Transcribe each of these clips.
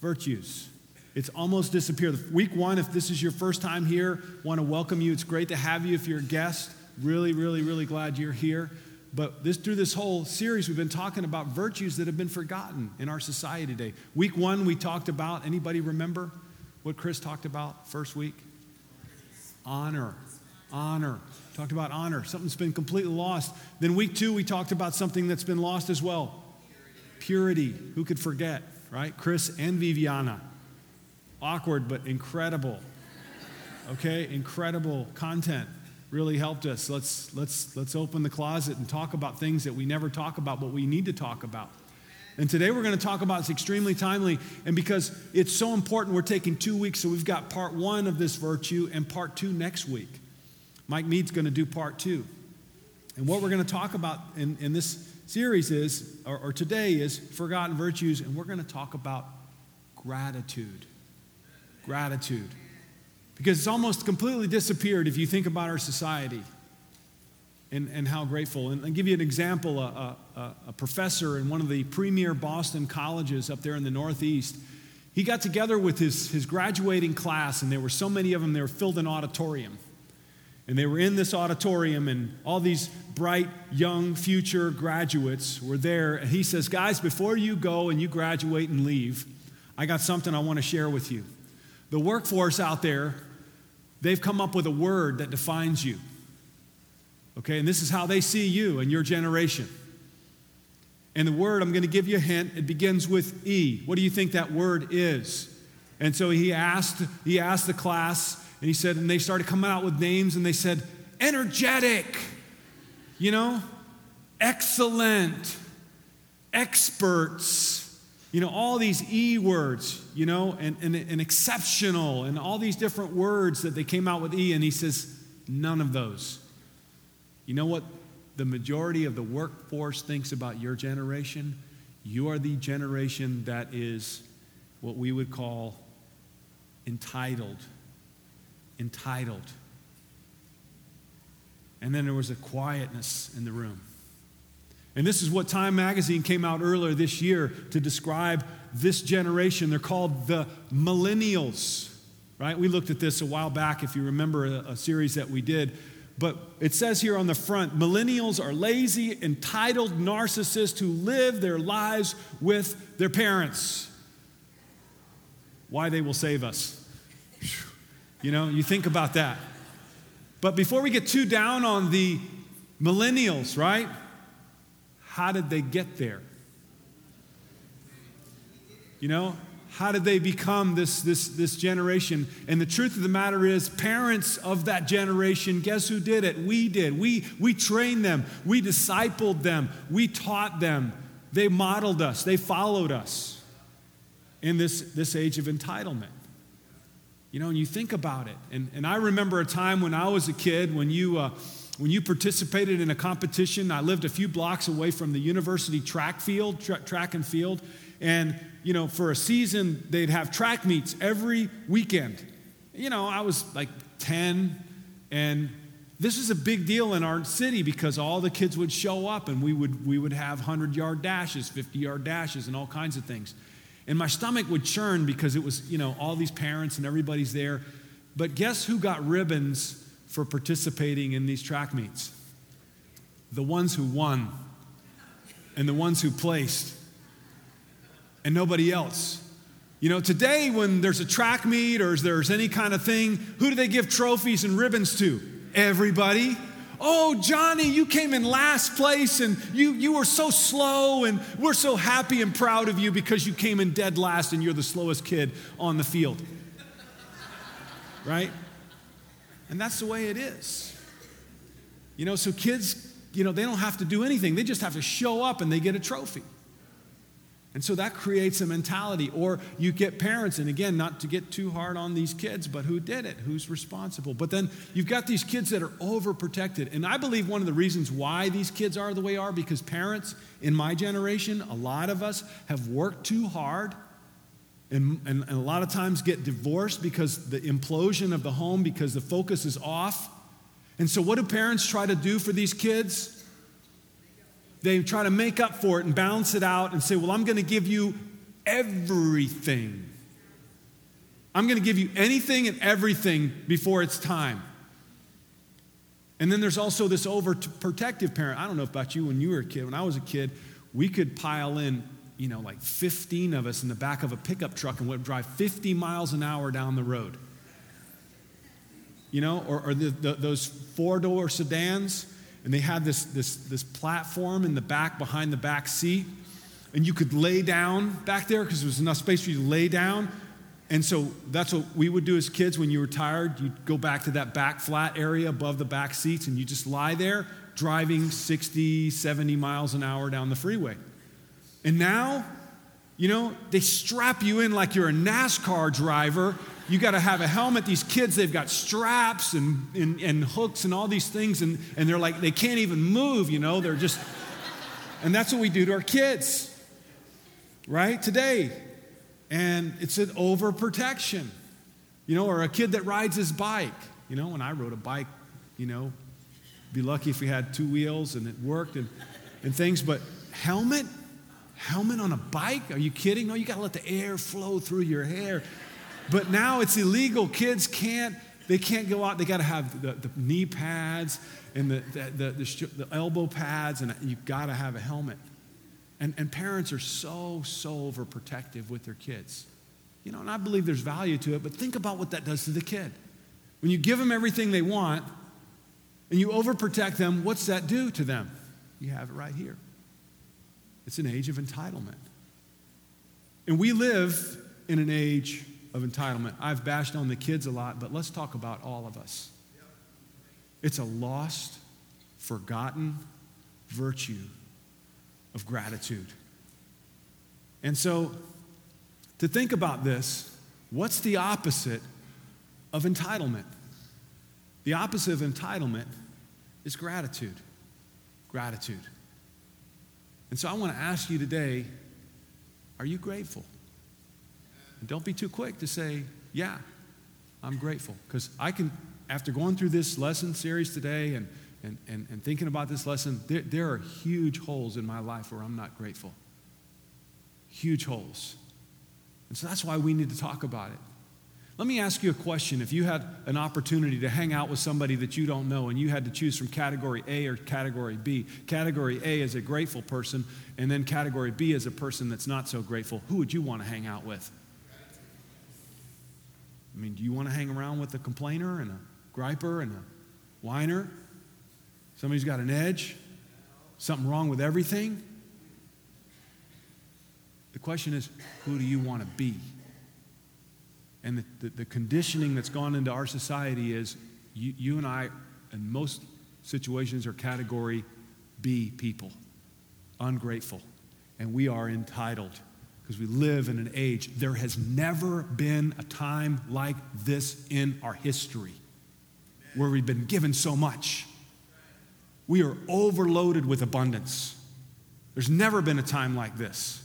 virtues. It's almost disappeared. Week one, if this is your first time here, want to welcome you. It's great to have you if you're a guest. Really, really, really glad you're here. But this through this whole series, we've been talking about virtues that have been forgotten in our society today. Week one, we talked about, anybody remember what Chris talked about first week? Honor. Honor. Talked about honor, something that's been completely lost. Then week two, we talked about something that's been lost as well. Purity. Who could forget, right? Chris and Viviana. Awkward, but incredible. Okay, incredible content really helped us. Let's, let's, let's open the closet and talk about things that we never talk about, but we need to talk about. And today we're going to talk about it's extremely timely. And because it's so important, we're taking two weeks. So we've got part one of this virtue and part two next week. Mike Mead's going to do part two. And what we're going to talk about in, in this series is, or, or today is, forgotten virtues. And we're going to talk about gratitude. Gratitude because it's almost completely disappeared if you think about our society and, and how grateful. And I'll give you an example a, a, a professor in one of the premier Boston colleges up there in the Northeast. He got together with his, his graduating class, and there were so many of them, they were filled an auditorium. And they were in this auditorium, and all these bright, young, future graduates were there. And he says, Guys, before you go and you graduate and leave, I got something I want to share with you. The workforce out there They've come up with a word that defines you. Okay, and this is how they see you and your generation. And the word, I'm going to give you a hint, it begins with E. What do you think that word is? And so he asked, he asked the class, and he said, and they started coming out with names, and they said, energetic, you know, excellent, experts, you know, all these E words, you know, and, and, and exceptional, and all these different words that they came out with E, and he says, none of those. You know what the majority of the workforce thinks about your generation? You are the generation that is what we would call entitled. Entitled. And then there was a quietness in the room. And this is what Time magazine came out earlier this year to describe this generation. They're called the millennials, right? We looked at this a while back, if you remember a, a series that we did. But it says here on the front millennials are lazy, entitled narcissists who live their lives with their parents. Why they will save us. You know, you think about that. But before we get too down on the millennials, right? How did they get there? You know, how did they become this, this, this generation? And the truth of the matter is, parents of that generation, guess who did it? We did. We, we trained them, we discipled them, we taught them, they modeled us, they followed us in this, this age of entitlement. You know, and you think about it. And, and I remember a time when I was a kid when you. Uh, when you participated in a competition, I lived a few blocks away from the university track field, tra- track and field, and you know, for a season they'd have track meets every weekend. You know, I was like 10 and this was a big deal in our city because all the kids would show up and we would we would have 100 yard dashes, 50 yard dashes and all kinds of things. And my stomach would churn because it was, you know, all these parents and everybody's there. But guess who got ribbons for participating in these track meets. The ones who won and the ones who placed, and nobody else. You know, today when there's a track meet or there's any kind of thing, who do they give trophies and ribbons to? Everybody. Oh, Johnny, you came in last place and you, you were so slow, and we're so happy and proud of you because you came in dead last and you're the slowest kid on the field. Right? And that's the way it is. You know, so kids, you know, they don't have to do anything, they just have to show up and they get a trophy. And so that creates a mentality. Or you get parents, and again, not to get too hard on these kids, but who did it? Who's responsible? But then you've got these kids that are overprotected. And I believe one of the reasons why these kids are the way they are because parents in my generation, a lot of us have worked too hard and, and, and, a lot of times get divorced because the implosion of the home because the focus is off and so what do parents try to do for these kids they try to make up for it and balance it out and say well i'm going to give you everything I'm going to give you anything and everything before it's time. And then there's also this overprotective parent. I don't know about you when you were a kid. When I was a kid, we could pile in, you know, like 15 of us in the back of a pickup truck and would drive 50 miles an hour down the road. You know, or, or the, the, those four door sedans, and they had this, this, this platform in the back behind the back seat, and you could lay down back there because there was enough space for you to lay down. And so that's what we would do as kids when you were tired. You'd go back to that back flat area above the back seats and you just lie there driving 60, 70 miles an hour down the freeway. And now, you know, they strap you in like you're a NASCAR driver. You got to have a helmet. These kids, they've got straps and, and, and hooks and all these things, and, and they're like, they can't even move, you know, they're just, and that's what we do to our kids, right? Today, and it's an overprotection. You know, or a kid that rides his bike. You know, when I rode a bike, you know, be lucky if we had two wheels and it worked and, and things, but helmet? Helmet on a bike? Are you kidding? No, you got to let the air flow through your hair. But now it's illegal. Kids can't, they can't go out. They got to have the, the, knee pads and the, the, the, the elbow pads, and you've got to have a helmet. And, and parents are so, so overprotective with their kids. You know, and I believe there's value to it, but think about what that does to the kid. When you give them everything they want and you overprotect them, what's that do to them? You have it right here. It's an age of entitlement. And we live in an age of entitlement. I've bashed on the kids a lot, but let's talk about all of us. It's a lost, forgotten virtue of gratitude. And so, to think about this, what's the opposite of entitlement? The opposite of entitlement is gratitude. Gratitude. And so, I want to ask you today are you grateful? And don't be too quick to say, yeah, I'm grateful. Because I can, after going through this lesson series today and and, and, and thinking about this lesson, there, there are huge holes in my life where I'm not grateful. Huge holes. And so that's why we need to talk about it. Let me ask you a question. If you had an opportunity to hang out with somebody that you don't know and you had to choose from category A or category B, category A is a grateful person, and then category B is a person that's not so grateful, who would you want to hang out with? I mean, do you want to hang around with a complainer and a griper and a whiner? Somebody's got an edge, something wrong with everything. The question is, who do you want to be? And the, the, the, conditioning that's gone into our society is you, you and I, in most situations, are category B people, ungrateful. And we are entitled because we live in an age. There has never been a time like this in our history where we've been given so much. We are overloaded with abundance. There's never been a time like this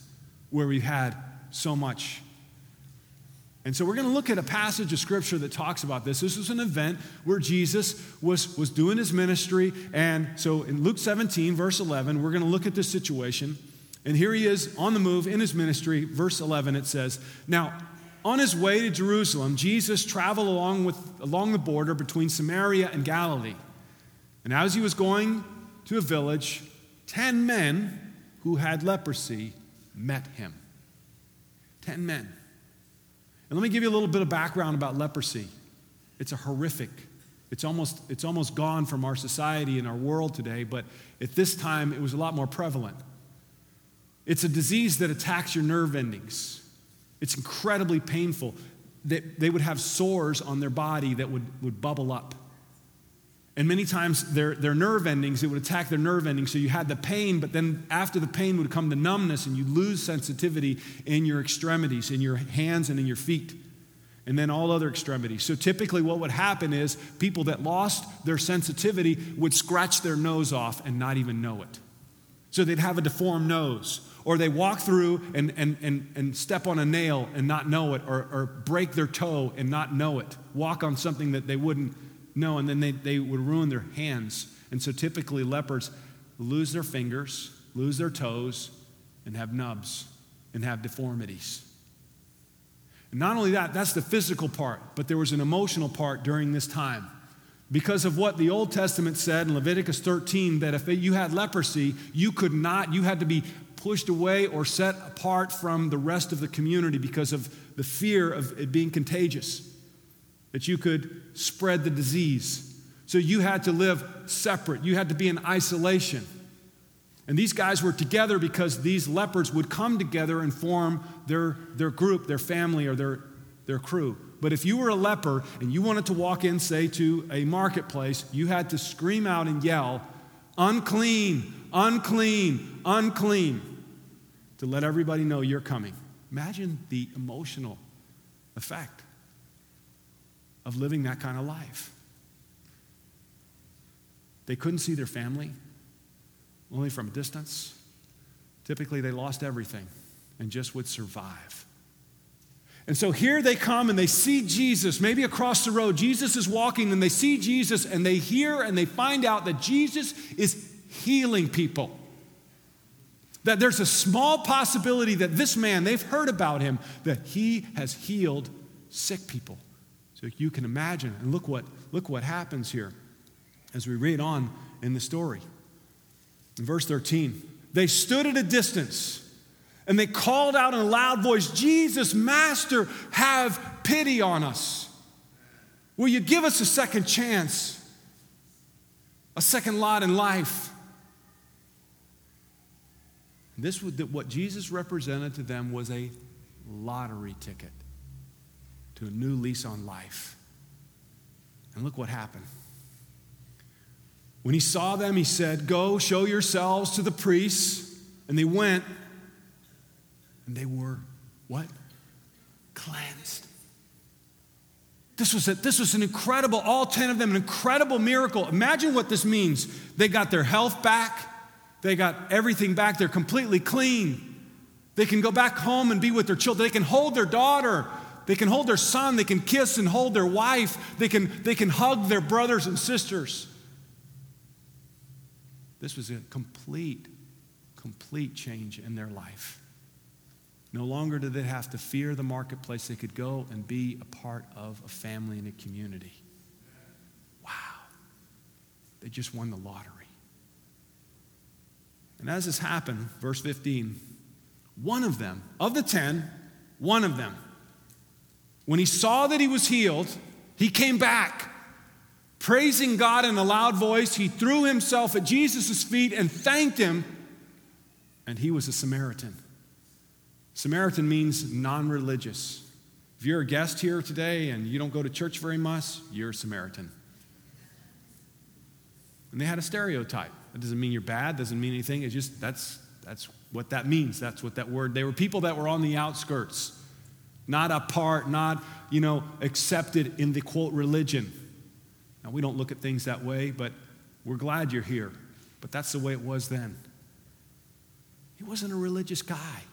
where we've had so much. And so we're going to look at a passage of scripture that talks about this. This is an event where Jesus was, was doing his ministry. And so in Luke 17, verse 11, we're going to look at this situation. And here he is on the move in his ministry. Verse 11, it says, Now, on his way to Jerusalem, Jesus traveled along, with, along the border between Samaria and Galilee. And as he was going to a village, ten men who had leprosy met him. Ten men. And let me give you a little bit of background about leprosy. It's a horrific, it's almost, it's almost gone from our society and our world today, but at this time it was a lot more prevalent. It's a disease that attacks your nerve endings. It's incredibly painful. They, they would have sores on their body that would, would bubble up. And many times their, their nerve endings, it would attack their nerve endings. So you had the pain, but then after the pain would come the numbness, and you lose sensitivity in your extremities, in your hands and in your feet, and then all other extremities. So typically, what would happen is people that lost their sensitivity would scratch their nose off and not even know it. So they'd have a deformed nose. Or they walk through and, and, and, and step on a nail and not know it, or, or break their toe and not know it. Walk on something that they wouldn't know, and then they, they would ruin their hands. And so typically lepers lose their fingers, lose their toes, and have nubs and have deformities. And not only that, that's the physical part, but there was an emotional part during this time. Because of what the Old Testament said in Leviticus 13, that if you had leprosy, you could not, you had to be pushed away or set apart from the rest of the community because of the fear of it being contagious, that you could spread the disease. So you had to live separate, you had to be in isolation. And these guys were together because these lepers would come together and form their, their group, their family, or their, their crew. But if you were a leper and you wanted to walk in, say, to a marketplace, you had to scream out and yell, unclean, unclean, unclean, to let everybody know you're coming. Imagine the emotional effect of living that kind of life. They couldn't see their family, only from a distance. Typically, they lost everything and just would survive. And so here they come and they see Jesus, maybe across the road. Jesus is walking and they see Jesus and they hear and they find out that Jesus is healing people. That there's a small possibility that this man, they've heard about him, that he has healed sick people. So you can imagine, and look what, look what happens here as we read on in the story. In verse 13, they stood at a distance and they called out in a loud voice, Jesus, Master, have pity on us. Will you give us a second chance, a second lot in life? This was what Jesus represented to them was a lottery ticket to a new lease on life. And look what happened. When he saw them, he said, Go, show yourselves to the priests. And they went, and they were what? Cleansed. This was, a, this was an incredible, all 10 of them, an incredible miracle. Imagine what this means. They got their health back, they got everything back, they're completely clean. They can go back home and be with their children, they can hold their daughter. They can hold their son, they can kiss and hold their wife, they can, they can hug their brothers and sisters. This was a complete, complete change in their life. No longer did they have to fear the marketplace. They could go and be a part of a family and a community. Wow. They just won the lottery. And as this happened, verse 15, one of them, of the ten, one of them, when he saw that he was healed, he came back Praising God in a loud voice, he threw himself at Jesus' feet and thanked him, and he was a Samaritan. Samaritan means non religious. If you're a guest here today and you don't go to church very much, you're a Samaritan. And they had a stereotype. That doesn't mean you're bad, doesn't mean anything. It's just that's that's what that means. That's what that word. They were people that were on the outskirts, not a part, not, you know, accepted in the quote religion. Now, we don't look at things that way, but we're glad you're here. But that's the way it was then. He wasn't a religious guy.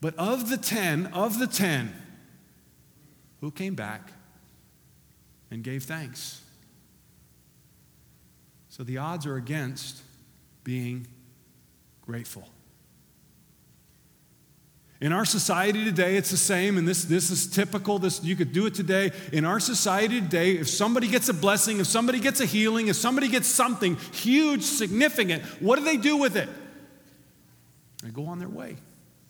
But of the 10, of the 10, who came back and gave thanks? So the odds are against being grateful. In our society today, it's the same, and this, this is typical. This, you could do it today. In our society today, if somebody gets a blessing, if somebody gets a healing, if somebody gets something huge, significant, what do they do with it? They go on their way.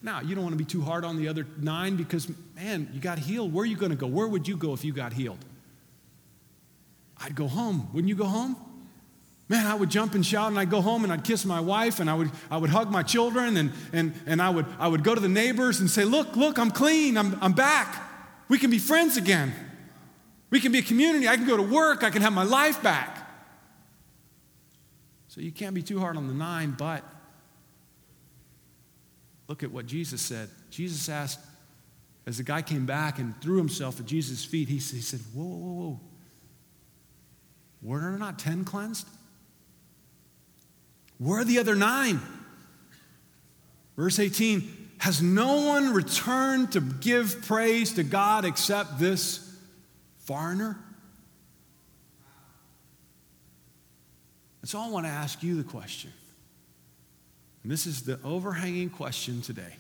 Now, you don't want to be too hard on the other nine because, man, you got healed. Where are you going to go? Where would you go if you got healed? I'd go home. Wouldn't you go home? Man, I would jump and shout and I'd go home and I'd kiss my wife and I would, I would hug my children and, and, and I, would, I would go to the neighbors and say, Look, look, I'm clean. I'm, I'm back. We can be friends again. We can be a community. I can go to work. I can have my life back. So you can't be too hard on the nine, but look at what Jesus said. Jesus asked, as the guy came back and threw himself at Jesus' feet, he, he said, Whoa, whoa, whoa. Were there not 10 cleansed? Where are the other nine? Verse 18 Has no one returned to give praise to God except this foreigner? And so I want to ask you the question. And this is the overhanging question today.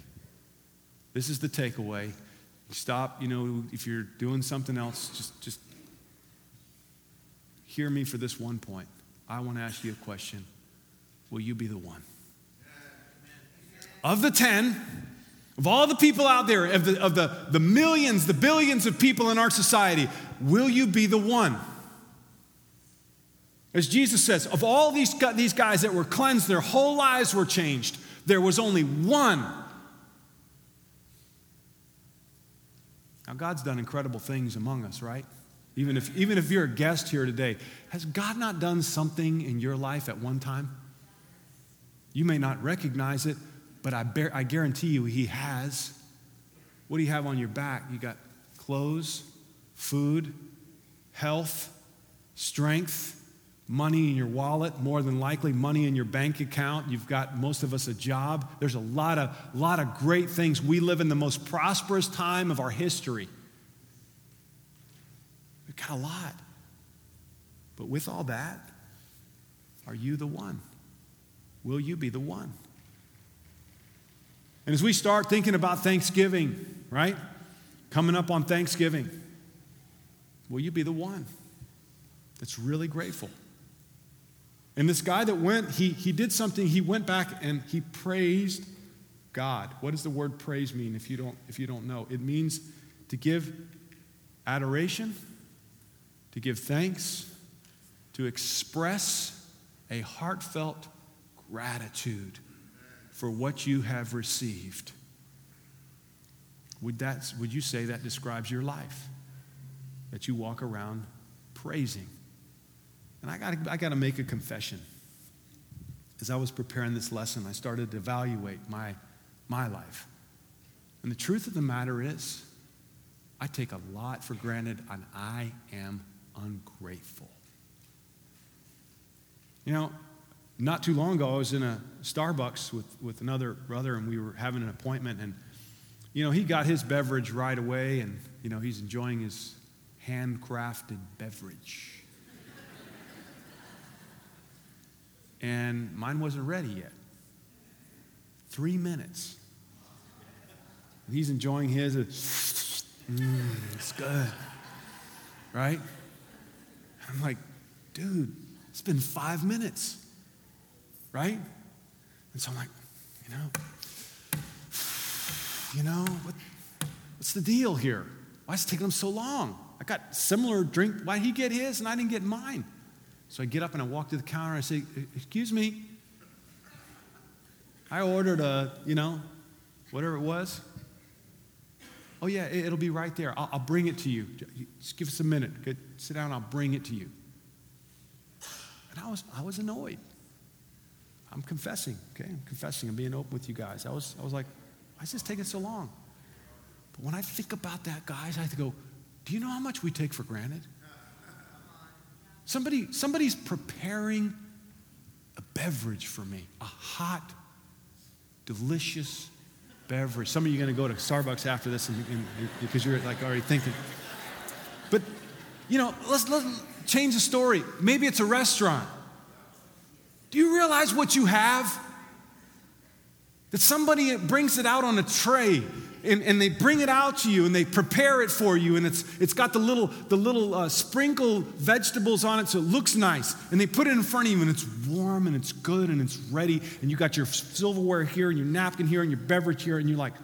This is the takeaway. Stop, you know, if you're doing something else, just, just hear me for this one point. I want to ask you a question. Will you be the one? Of the 10, of all the people out there, of the, of the, the millions, the billions of people in our society, will you be the one? As Jesus says, of all these, these guys that were cleansed, their whole lives were changed, there was only one. Now, God's done incredible things among us, right? Even if, even if you're a guest here today, has God not done something in your life at one time? You may not recognize it, but I, bear, I guarantee you he has. What do you have on your back? You got clothes, food, health, strength, money in your wallet, more than likely money in your bank account. You've got most of us a job. There's a lot of, lot of great things. We live in the most prosperous time of our history. We've got a lot. But with all that, are you the one? Will you be the one? And as we start thinking about Thanksgiving, right? Coming up on Thanksgiving, will you be the one that's really grateful? And this guy that went, he, he did something, he went back and he praised God. What does the word praise mean if you don't, if you don't know? It means to give adoration, to give thanks, to express a heartfelt gratitude for what you have received. Would, that, would you say that describes your life? That you walk around praising and I got I got to make a confession. As I was preparing this lesson, I started to evaluate my, my life. And the truth of the matter is, I take a lot for granted and I am ungrateful. You know, not too long ago, I was in a Starbucks with, with another brother and we were having an appointment. And, you know, he got his beverage right away and, you know, he's enjoying his handcrafted beverage. and mine wasn't ready yet. Three minutes. He's enjoying his. Mm, it's good. Right? I'm like, dude, it's been five minutes. Right? And so I'm like, you know, you know, what, what's the deal here? Why is it taking him so long? I got similar drink. Why did he get his and I didn't get mine? So I get up and I walk to the counter and I say, Excuse me. I ordered a, you know, whatever it was. Oh, yeah, it'll be right there. I'll, I'll bring it to you. Just give us a minute. Good. sit down, I'll bring it to you. And I was, I was annoyed. I'm confessing, okay? I'm confessing. I'm being open with you guys. I was, I was like, why is this taking so long? But when I think about that, guys, I have to go, do you know how much we take for granted? Somebody, somebody's preparing a beverage for me, a hot, delicious beverage. Some of you are going to go to Starbucks after this and, and, because you're like already thinking. But, you know, let's, let's change the story. Maybe it's a restaurant. Do you realize what you have? That somebody brings it out on a tray and, and they bring it out to you and they prepare it for you and it's, it's got the little, the little uh, sprinkled vegetables on it so it looks nice. And they put it in front of you and it's warm and it's good and it's ready. And you got your silverware here and your napkin here and your beverage here and you're like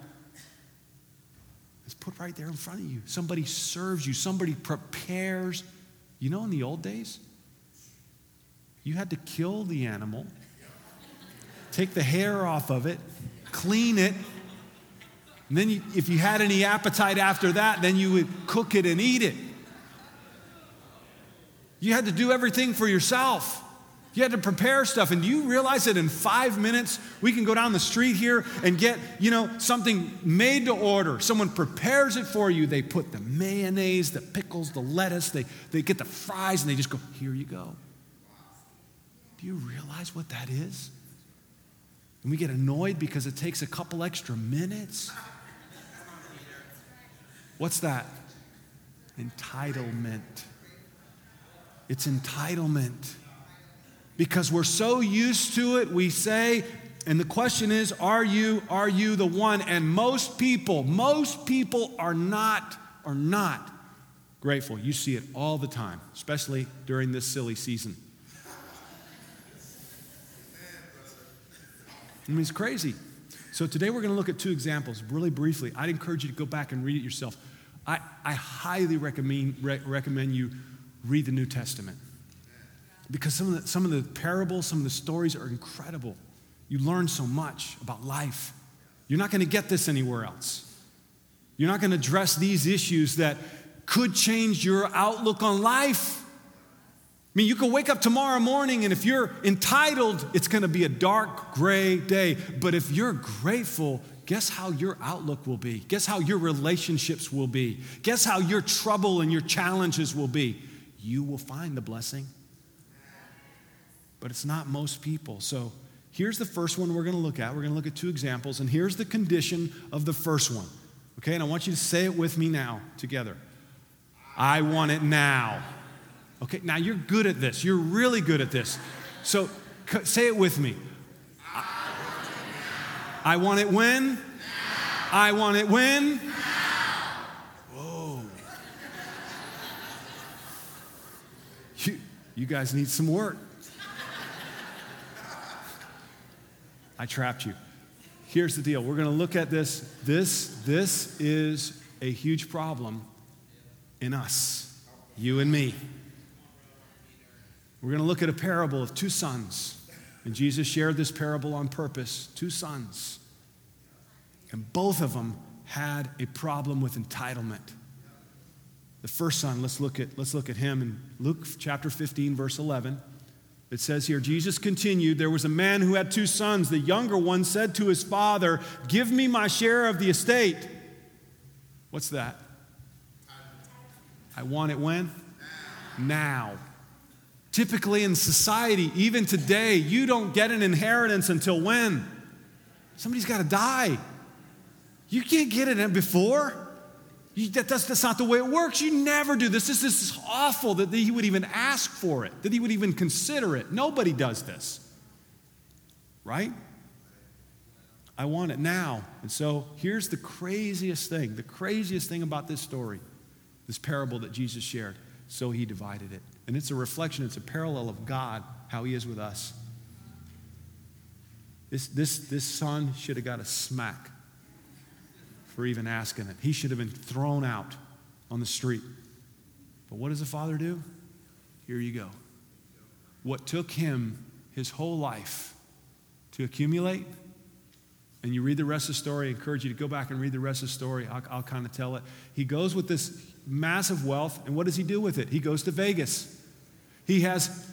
it's put right there in front of you. Somebody serves you. Somebody prepares. You know in the old days you had to kill the animal take the hair off of it clean it and then, you, if you had any appetite after that, then you would cook it and eat it. You had to do everything for yourself. You had to prepare stuff. And do you realize that in five minutes, we can go down the street here and get, you know, something made to order? Someone prepares it for you. They put the mayonnaise, the pickles, the lettuce, they, they get the fries, and they just go, here you go. Do you realize what that is? And we get annoyed because it takes a couple extra minutes. What's that? Entitlement. It's entitlement. Because we're so used to it, we say, And the question is, are you are you the one? And most people, most people are not are not grateful. You see it all the time, especially during this silly season. I mean, it's crazy. So today we're going to look at two examples really briefly. I'd encourage you to go back and read it yourself. I, I highly recommend, re- recommend you read the New Testament because some of, the, some of the parables, some of the stories are incredible. You learn so much about life. You're not going to get this anywhere else. You're not going to address these issues that could change your outlook on life. I mean, you can wake up tomorrow morning, and if you're entitled, it's going to be a dark, gray day. But if you're grateful, guess how your outlook will be? Guess how your relationships will be? Guess how your trouble and your challenges will be? You will find the blessing. But it's not most people. So here's the first one we're going to look at. We're going to look at two examples, and here's the condition of the first one. Okay, and I want you to say it with me now together. I want it now. Okay, now you're good at this. You're really good at this. So say it with me. I want it when? I want it when? Whoa. You, you guys need some work. I trapped you. Here's the deal. We're going to look at this. This this is a huge problem in us, you and me. We're going to look at a parable of two sons. And Jesus shared this parable on purpose two sons. And both of them had a problem with entitlement. The first son, let's look at, let's look at him in Luke chapter 15, verse 11. It says here, Jesus continued, There was a man who had two sons. The younger one said to his father, Give me my share of the estate. What's that? I want it when? Now. Typically in society, even today, you don't get an inheritance until when? Somebody's got to die. You can't get it before. You, that, that's, that's not the way it works. You never do this. This, this is awful that he would even ask for it, that he would even consider it. Nobody does this. Right? I want it now. And so here's the craziest thing the craziest thing about this story, this parable that Jesus shared. So he divided it. And it's a reflection, it's a parallel of God, how He is with us. This, this, this son should have got a smack for even asking it. He should have been thrown out on the street. But what does the father do? Here you go. What took him his whole life to accumulate, and you read the rest of the story, I encourage you to go back and read the rest of the story. I'll, I'll kind of tell it. He goes with this massive wealth, and what does he do with it? He goes to Vegas. He has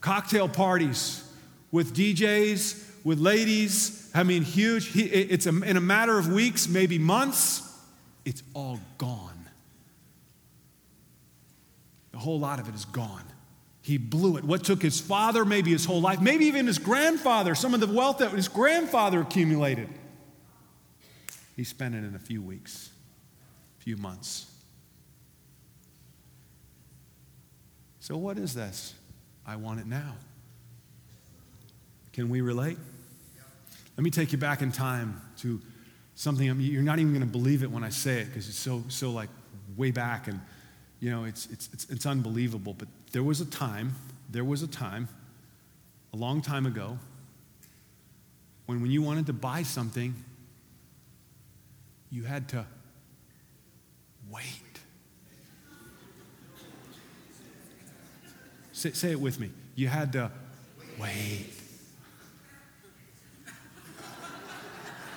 cocktail parties with DJs, with ladies. I mean, huge. He, it's a, in a matter of weeks, maybe months, it's all gone. The whole lot of it is gone. He blew it. What took his father, maybe his whole life, maybe even his grandfather, some of the wealth that his grandfather accumulated, he spent it in a few weeks, few months. So, what is this? I want it now. Can we relate? Let me take you back in time to something you're not even going to believe it when I say it because it's so so like way back and you know it's, it's it's it's unbelievable. But there was a time, there was a time, a long time ago, when when you wanted to buy something, you had to wait. Say, say it with me. You had to wait.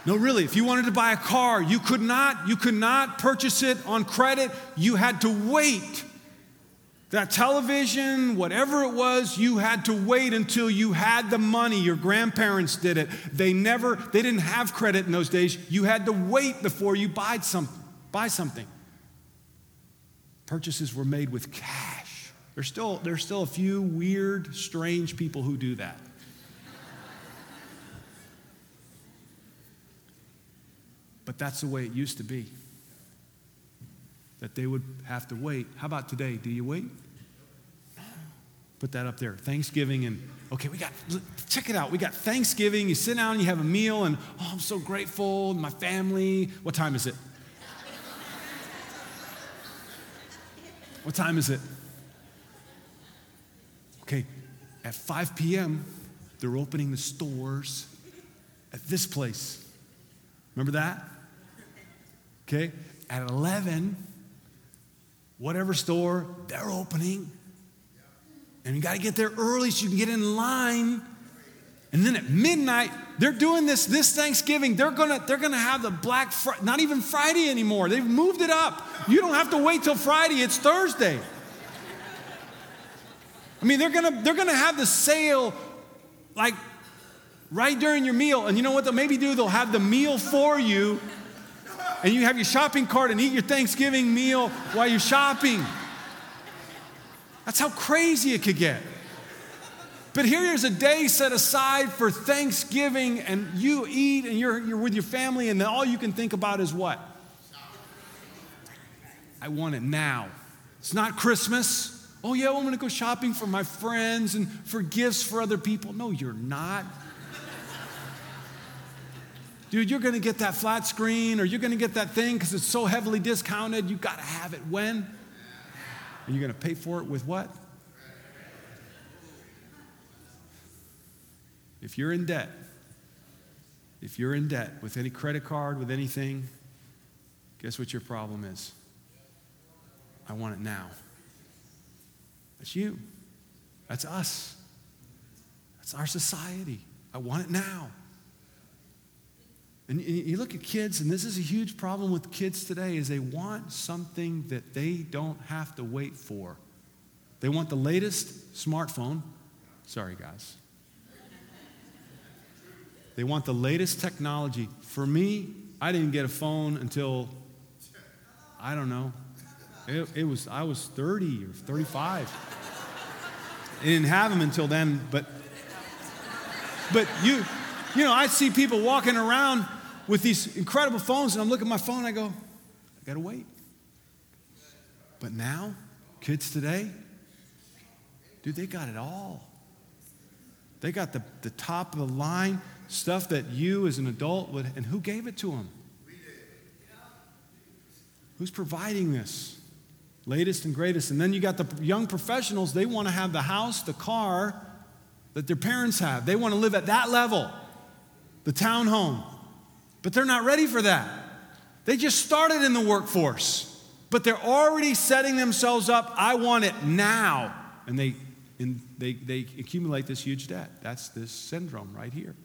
No, really, if you wanted to buy a car, you could not, you could not purchase it on credit. You had to wait. That television, whatever it was, you had to wait until you had the money. Your grandparents did it. They never, they didn't have credit in those days. You had to wait before you buy something. Buy something. Purchases were made with cash. There's still, there's still a few weird, strange people who do that. But that's the way it used to be. That they would have to wait. How about today? Do you wait? Put that up there. Thanksgiving and okay, we got check it out. We got Thanksgiving. You sit down, and you have a meal, and oh, I'm so grateful. My family. What time is it? What time is it? Okay, at 5 p.m., they're opening the stores at this place. Remember that? Okay, at 11, whatever store, they're opening. And you got to get there early so you can get in line. And then at midnight, they're doing this this Thanksgiving. They're gonna they're gonna have the Black Friday, not even Friday anymore. They've moved it up. You don't have to wait till Friday. It's Thursday. I mean, they're gonna they're gonna have the sale like right during your meal. And you know what they'll maybe do? They'll have the meal for you, and you have your shopping cart and eat your Thanksgiving meal while you're shopping. That's how crazy it could get. But here's a day set aside for Thanksgiving, and you eat and you're, you're with your family, and all you can think about is what? I want it now. It's not Christmas. Oh, yeah, I'm going to go shopping for my friends and for gifts for other people. No, you're not. Dude, you're going to get that flat screen or you're going to get that thing because it's so heavily discounted. You got to have it when? Are you going to pay for it with what? If you're in debt, if you're in debt with any credit card, with anything, guess what your problem is? I want it now. That's you. That's us. That's our society. I want it now. And you look at kids, and this is a huge problem with kids today, is they want something that they don't have to wait for. They want the latest smartphone. Sorry, guys. They want the latest technology. For me, I didn't get a phone until, I don't know, it, it was, I was 30 or 35. I didn't have them until then, but, but you, you know, I see people walking around with these incredible phones, and I'm looking at my phone, and I go, I gotta wait. But now, kids today, dude, they got it all. They got the, the top of the line stuff that you as an adult would, and who gave it to them? Who's providing this? Latest and greatest. And then you got the young professionals, they want to have the house, the car that their parents have. They want to live at that level the townhome. But they're not ready for that. They just started in the workforce, but they're already setting themselves up. I want it now. And they, and they, they accumulate this huge debt. That's this syndrome right here.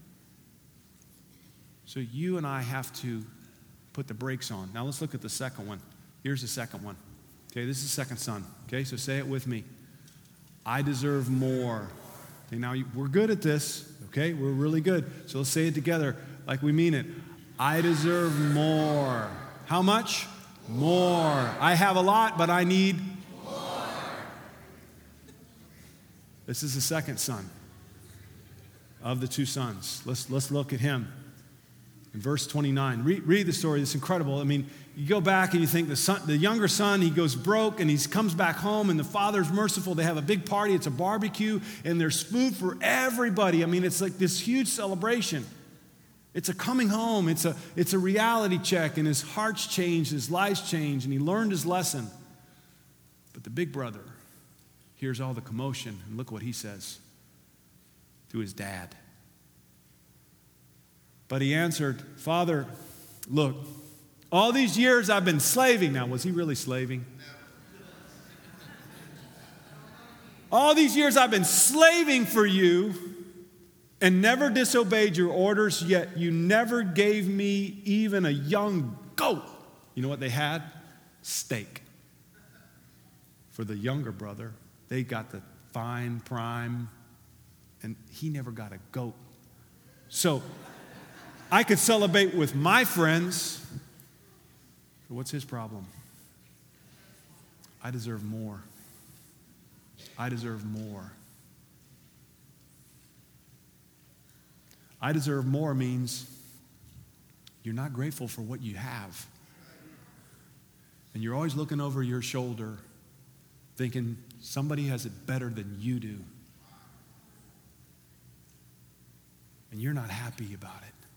So you and I have to put the brakes on. Now let's look at the second one. Here's the second one. Okay, this is the second son. Okay, so say it with me. I deserve more. Okay, now we're good at this. Okay, we're really good. So let's say it together like we mean it. I deserve more. How much? More. I have a lot, but I need more. This is the second son of the two sons. Let's, let's look at him. In verse 29, read, read the story. It's incredible. I mean, you go back and you think the, son, the younger son, he goes broke and he comes back home and the father's merciful. They have a big party, it's a barbecue, and there's food for everybody. I mean, it's like this huge celebration. It's a coming home, it's a, it's a reality check, and his heart's changed, his life's changed, and he learned his lesson. But the big brother hears all the commotion, and look what he says to his dad. But he answered, Father, look, all these years I've been slaving. Now, was he really slaving? All these years I've been slaving for you and never disobeyed your orders, yet you never gave me even a young goat. You know what they had? Steak. For the younger brother, they got the fine prime, and he never got a goat. So I could celebrate with my friends what's his problem? I deserve more. I deserve more. I deserve more means you're not grateful for what you have. And you're always looking over your shoulder thinking somebody has it better than you do. And you're not happy about it.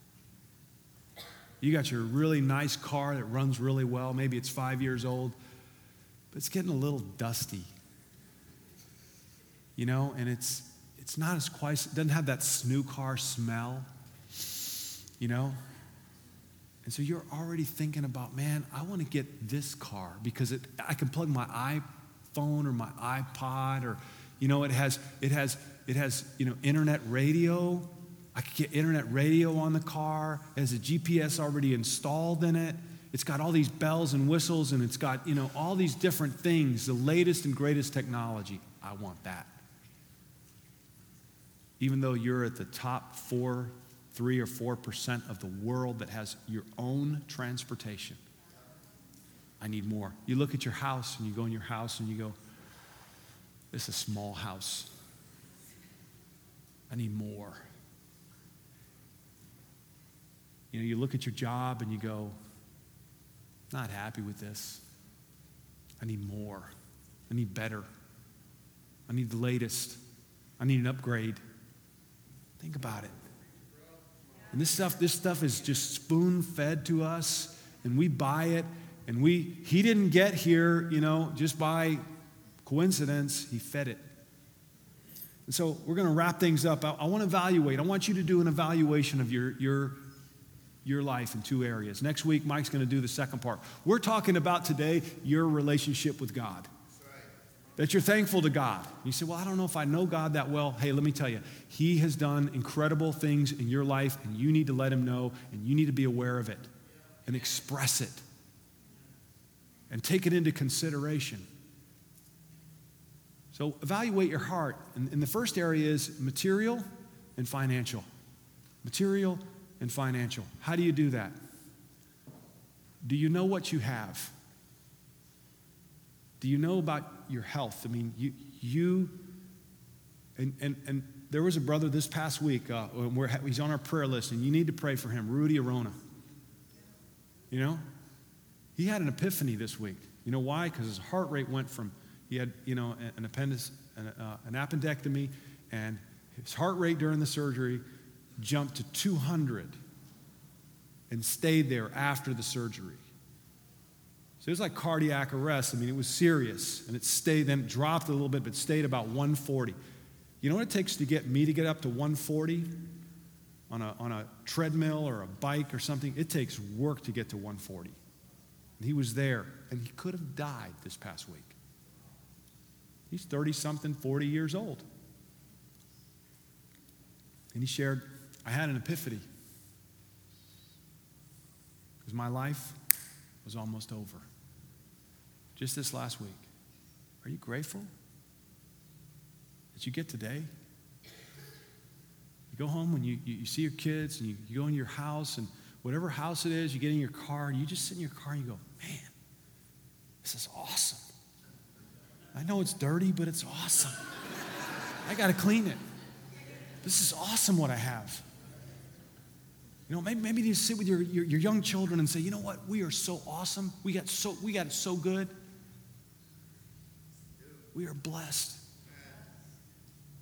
You got your really nice car that runs really well. Maybe it's five years old, but it's getting a little dusty. You know, and it's it's not as quite, it doesn't have that snoo car smell, you know? And so you're already thinking about, man, I want to get this car because it, I can plug my iPhone or my iPod or, you know, it has, it has, it has, you know, internet radio. I can get internet radio on the car. It has a GPS already installed in it. It's got all these bells and whistles and it's got, you know, all these different things, the latest and greatest technology. I want that. Even though you're at the top four three or four percent of the world that has your own transportation. I need more. You look at your house and you go in your house and you go, this is a small house. I need more. You know, you look at your job and you go, not happy with this. I need more. I need better. I need the latest. I need an upgrade. Think about it. And this stuff, this stuff is just spoon fed to us, and we buy it. And we, he didn't get here, you know, just by coincidence. He fed it. And so we're going to wrap things up. I, I want to evaluate. I want you to do an evaluation of your, your, your life in two areas. Next week, Mike's going to do the second part. We're talking about today your relationship with God that you're thankful to God. You say, Well, I don't know if I know God that well. Hey, let me tell you, He has done incredible things in your life, and you need to let Him know, and you need to be aware of it and express it and take it into consideration. So, evaluate your heart. And, and the first area is material and financial. Material and financial. How do you do that? Do you know what you have? Do you know about your health? I mean, you, you and, and, and there was a brother this past week, uh, he's on our prayer list, and you need to pray for him, Rudy Arona. You know? He had an epiphany this week. You know why? Because his heart rate went from, he had, you know, an appendix, an, uh, an appendectomy, and his heart rate during the surgery jumped to 200 and stayed there after the surgery. So it was like cardiac arrest. I mean, it was serious. And it stayed, then it dropped a little bit, but stayed about 140. You know what it takes to get me to get up to 140 on a, on a treadmill or a bike or something? It takes work to get to 140. And he was there, and he could have died this past week. He's 30 something, 40 years old. And he shared, I had an epiphany. Because my life was almost over just this last week. Are you grateful that you get today? You go home when you, you, you see your kids and you, you go in your house and whatever house it is, you get in your car and you just sit in your car and you go, man, this is awesome. I know it's dirty, but it's awesome. I got to clean it. This is awesome what I have. You know, maybe, maybe you sit with your, your, your, young children and say, you know what, we are so awesome. We got so we got it so good. We are blessed.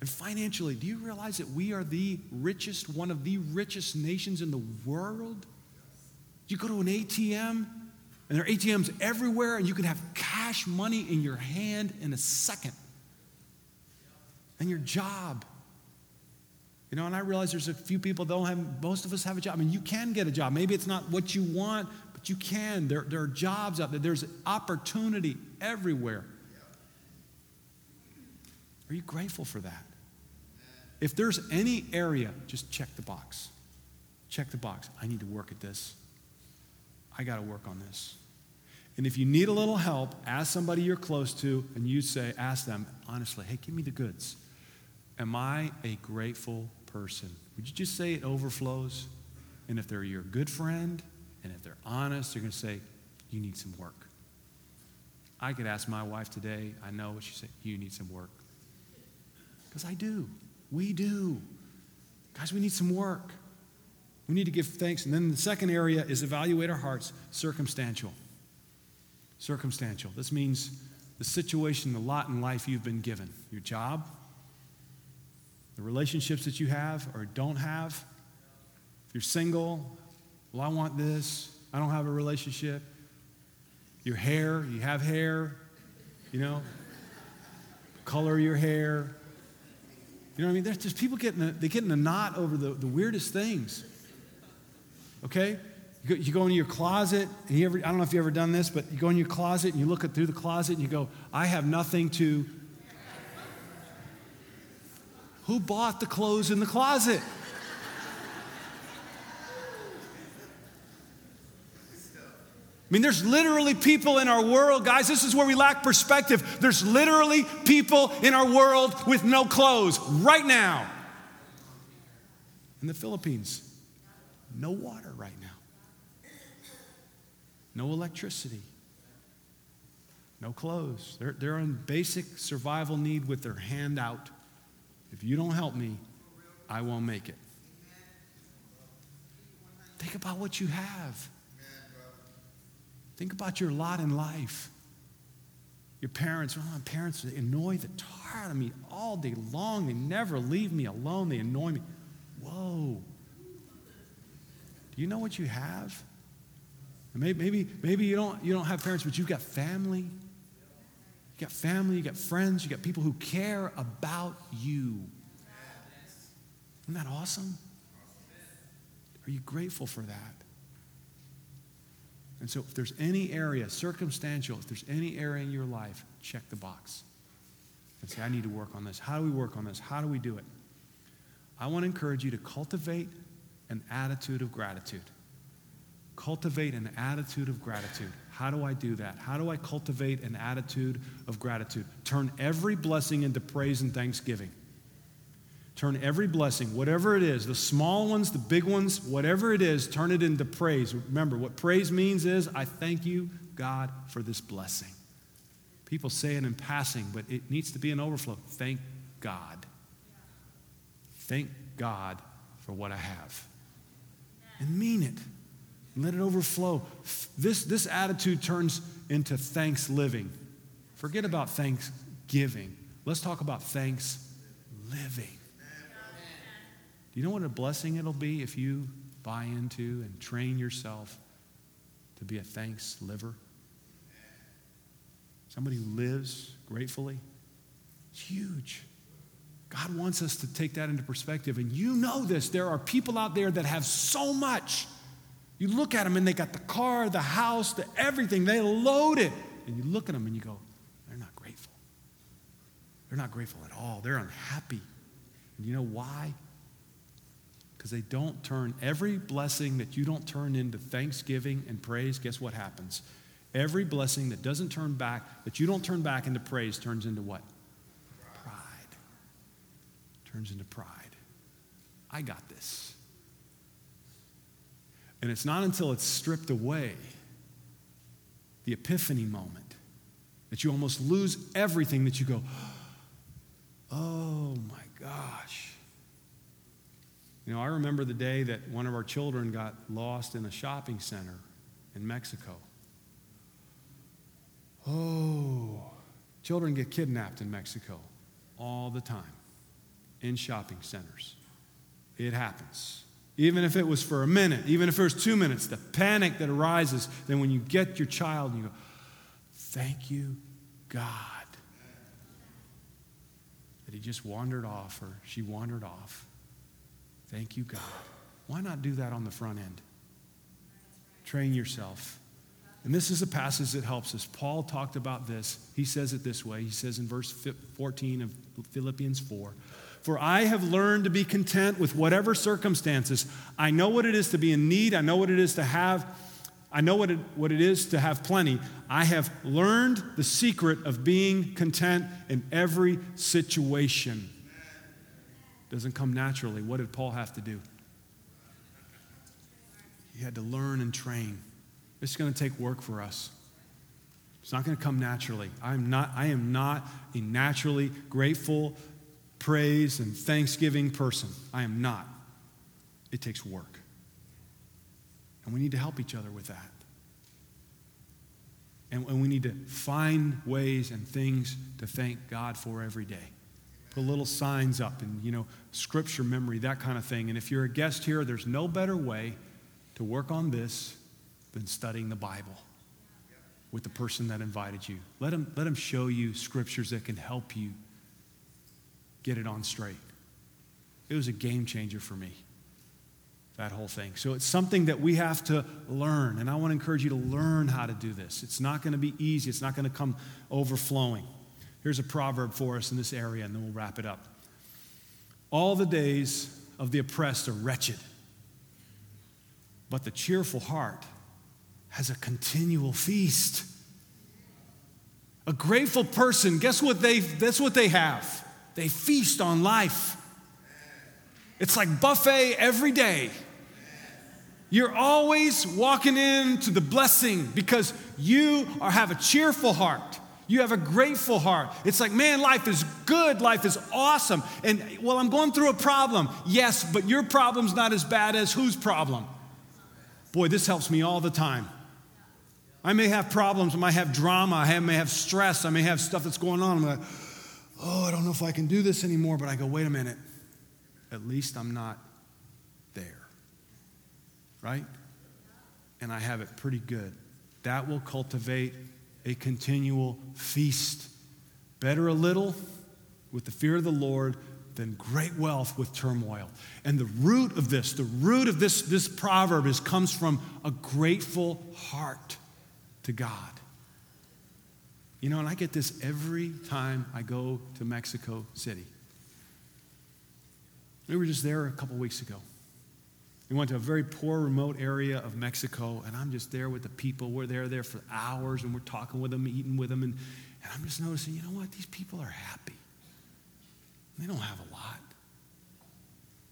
And financially, do you realize that we are the richest, one of the richest nations in the world? You go to an ATM, and there are ATMs everywhere, and you can have cash money in your hand in a second. And your job. You know, and I realize there's a few people that don't have, most of us have a job. I mean, you can get a job. Maybe it's not what you want, but you can. There, there are jobs out there, there's opportunity everywhere. Are you grateful for that? If there's any area, just check the box. Check the box. I need to work at this. I got to work on this. And if you need a little help, ask somebody you're close to, and you say, ask them honestly, hey, give me the goods. Am I a grateful person? Would you just say it overflows? And if they're your good friend, and if they're honest, they're going to say, you need some work. I could ask my wife today, I know what she said, you need some work. Because I do. We do. Guys, we need some work. We need to give thanks. And then the second area is evaluate our hearts, circumstantial. Circumstantial. This means the situation, the lot in life you've been given your job, the relationships that you have or don't have. If you're single, well, I want this, I don't have a relationship. Your hair, you have hair, you know, color your hair. You know what I mean? There's just people getting a, they get in a knot over the, the weirdest things. Okay? You go, you go into your closet, and you ever, I don't know if you've ever done this, but you go in your closet and you look at, through the closet and you go, I have nothing to. Who bought the clothes in the closet? I mean, there's literally people in our world, guys. This is where we lack perspective. There's literally people in our world with no clothes right now. In the Philippines, no water right now, no electricity, no clothes. They're, they're in basic survival need with their hand out. If you don't help me, I won't make it. Think about what you have. Think about your lot in life. Your parents, oh, my parents annoy the tar out of me all day long. They never leave me alone. They annoy me. Whoa. Do you know what you have? Maybe, maybe, maybe you, don't, you don't have parents, but you've got family. You got family, you got friends, you got people who care about you. Isn't that awesome? Are you grateful for that? And so, if there's any area, circumstantial, if there's any area in your life, check the box and say, I need to work on this. How do we work on this? How do we do it? I want to encourage you to cultivate an attitude of gratitude. Cultivate an attitude of gratitude. How do I do that? How do I cultivate an attitude of gratitude? Turn every blessing into praise and thanksgiving. Turn every blessing, whatever it is, the small ones, the big ones, whatever it is, turn it into praise. Remember, what praise means is, I thank you, God, for this blessing. People say it in passing, but it needs to be an overflow. Thank God. Thank God for what I have. And mean it. Let it overflow. This, this attitude turns into thanks living. Forget about thanksgiving. Let's talk about thanks living. Do you know what a blessing it'll be if you buy into and train yourself to be a thanks liver? Somebody who lives gratefully. It's huge. God wants us to take that into perspective. And you know this. There are people out there that have so much. You look at them and they got the car, the house, the everything. They load it. And you look at them and you go, they're not grateful. They're not grateful at all. They're unhappy. And you know why? because they don't turn every blessing that you don't turn into thanksgiving and praise guess what happens every blessing that doesn't turn back that you don't turn back into praise turns into what pride turns into pride i got this and it's not until it's stripped away the epiphany moment that you almost lose everything that you go oh my gosh you know, I remember the day that one of our children got lost in a shopping center in Mexico. Oh, children get kidnapped in Mexico all the time in shopping centers. It happens. Even if it was for a minute, even if it was two minutes, the panic that arises, then when you get your child, and you go, Thank you, God, that he just wandered off or she wandered off. Thank you, God. Why not do that on the front end? Train yourself. And this is a passage that helps us. Paul talked about this. He says it this way. He says in verse 14 of Philippians 4 For I have learned to be content with whatever circumstances. I know what it is to be in need, I know what it is to have. I know what it, what it is to have plenty. I have learned the secret of being content in every situation doesn't come naturally. What did Paul have to do? He had to learn and train. It's going to take work for us. It's not going to come naturally. I am not, I am not a naturally grateful, praise, and thanksgiving person. I am not. It takes work. And we need to help each other with that. And, and we need to find ways and things to thank God for every day. Put little signs up and, you know, scripture memory, that kind of thing. And if you're a guest here, there's no better way to work on this than studying the Bible with the person that invited you. Let them, let him show you scriptures that can help you get it on straight. It was a game changer for me, that whole thing. So it's something that we have to learn. And I want to encourage you to learn how to do this. It's not going to be easy, it's not going to come overflowing. Here's a proverb for us in this area, and then we'll wrap it up. All the days of the oppressed are wretched, but the cheerful heart has a continual feast. A grateful person, guess what they that's what they have? They feast on life. It's like buffet every day. You're always walking into the blessing because you are, have a cheerful heart. You have a grateful heart. It's like, man, life is good. Life is awesome. And well, I'm going through a problem. Yes, but your problem's not as bad as whose problem? Boy, this helps me all the time. I may have problems, I might have drama, I may have stress, I may have stuff that's going on. I'm like, oh, I don't know if I can do this anymore. But I go, wait a minute. At least I'm not there. Right? And I have it pretty good. That will cultivate a continual feast. Better a little with the fear of the Lord than great wealth with turmoil. And the root of this, the root of this, this proverb is comes from a grateful heart to God. You know, and I get this every time I go to Mexico City. We were just there a couple weeks ago. We went to a very poor, remote area of Mexico, and I'm just there with the people. We're there, there for hours, and we're talking with them, eating with them, and, and I'm just noticing, you know what? These people are happy. They don't have a lot.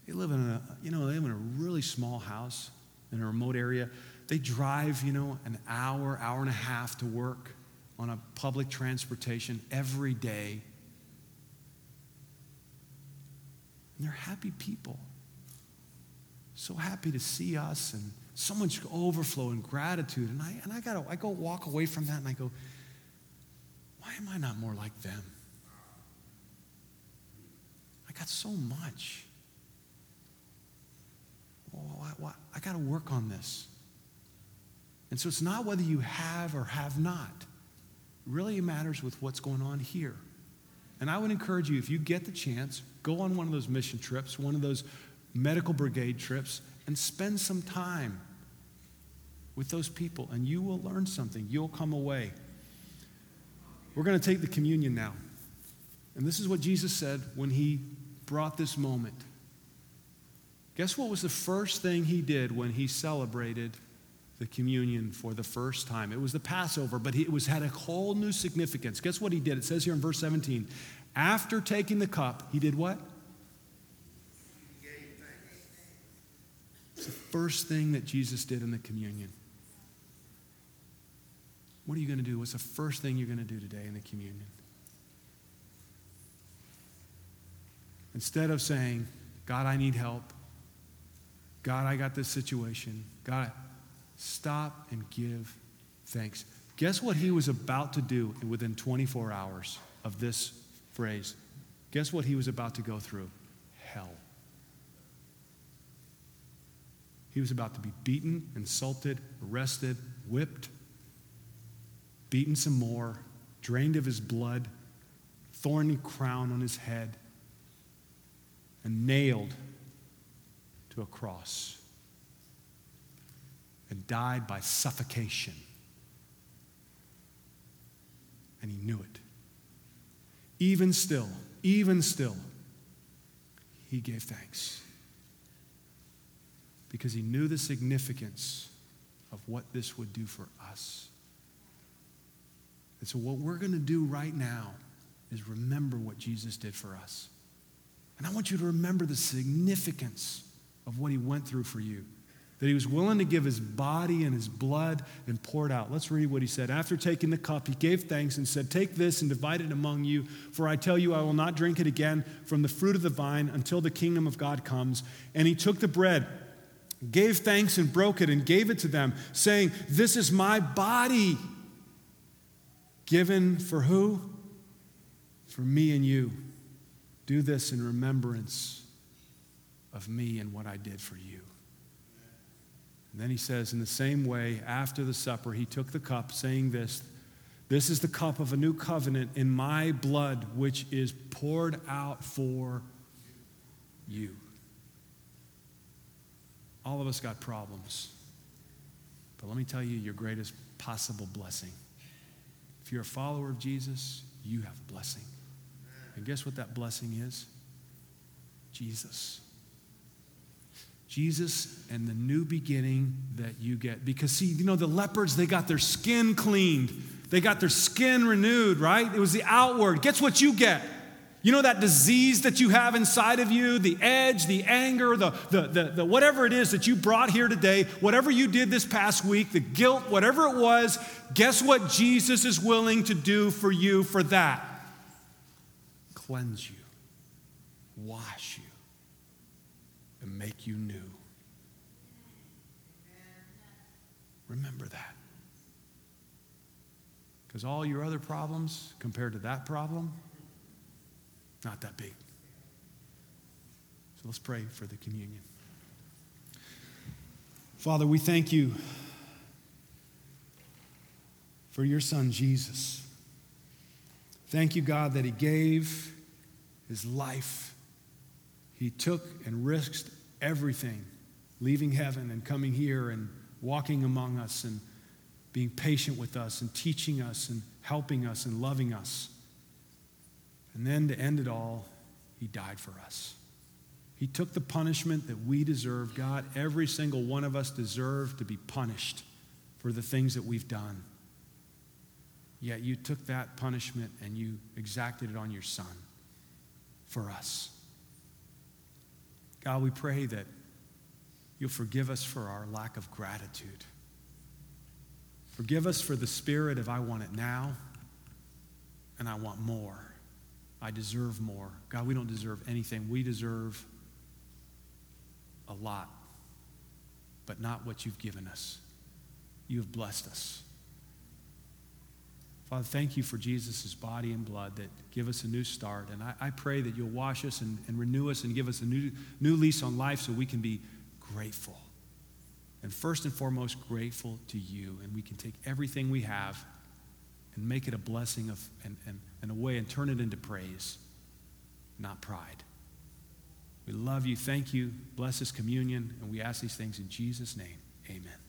They live in a, you know, they live in a really small house in a remote area. They drive, you know, an hour, hour and a half to work on a public transportation every day. And they're happy people so happy to see us and so much overflow and gratitude. And I, and I, gotta, I go walk away from that and I go, why am I not more like them? I got so much. Oh, I, I, I got to work on this. And so it's not whether you have or have not. Really matters with what's going on here. And I would encourage you, if you get the chance, go on one of those mission trips, one of those medical brigade trips and spend some time with those people, and you will learn something. You'll come away. We're going to take the communion now. And this is what Jesus said when he brought this moment. Guess what was the first thing he did when he celebrated the communion for the first time? It was the Passover, but it was had a whole new significance. Guess what he did? It says here in verse 17. After taking the cup, he did what? It's the first thing that Jesus did in the communion. What are you going to do? What's the first thing you're going to do today in the communion? Instead of saying, God, I need help. God, I got this situation. God, stop and give thanks. Guess what he was about to do within 24 hours of this phrase? Guess what he was about to go through? Hell. He was about to be beaten, insulted, arrested, whipped, beaten some more, drained of his blood, thorny crown on his head, and nailed to a cross, and died by suffocation. And he knew it. Even still, even still, he gave thanks because he knew the significance of what this would do for us. And so, what we're going to do right now is remember what Jesus did for us. And I want you to remember the significance of what he went through for you. That he was willing to give his body and his blood and pour it out. Let's read what he said. After taking the cup, he gave thanks and said, Take this and divide it among you, for I tell you, I will not drink it again from the fruit of the vine until the kingdom of God comes. And he took the bread gave thanks and broke it and gave it to them, saying, This is my body, Given for who? For me and you. Do this in remembrance of me and what I did for you. And then he says, in the same way, after the supper, he took the cup, saying this This is the cup of a new covenant in my blood, which is poured out for you. All of us got problems. But let me tell you your greatest possible blessing. If you're a follower of Jesus, you have blessing. And guess what that blessing is? Jesus. Jesus and the new beginning that you get. Because, see, you know, the lepers, they got their skin cleaned, they got their skin renewed, right? It was the outward. Guess what you get? You know that disease that you have inside of you, the edge, the anger, the, the, the, the, whatever it is that you brought here today, whatever you did this past week, the guilt, whatever it was, guess what Jesus is willing to do for you for that? Cleanse you, wash you, make you new. Remember that. Because all your other problems compared to that problem, not that big. So let's pray for the communion. Father, we thank you for your son, Jesus. Thank you, God, that he gave his life. He took and risked everything, leaving heaven and coming here and walking among us and being patient with us and teaching us and helping us and loving us. And then to end it all, he died for us. He took the punishment that we deserve. God, every single one of us deserve to be punished for the things that we've done. Yet you took that punishment and you exacted it on your son for us. God, we pray that you'll forgive us for our lack of gratitude. Forgive us for the spirit of I want it now and I want more. I deserve more. God, we don't deserve anything. We deserve a lot, but not what you've given us. You have blessed us. Father, thank you for Jesus' body and blood that give us a new start. And I, I pray that you'll wash us and, and renew us and give us a new, new lease on life so we can be grateful. And first and foremost, grateful to you. And we can take everything we have and make it a blessing of, and, and, and a way and turn it into praise, not pride. We love you. Thank you. Bless this communion. And we ask these things in Jesus' name. Amen.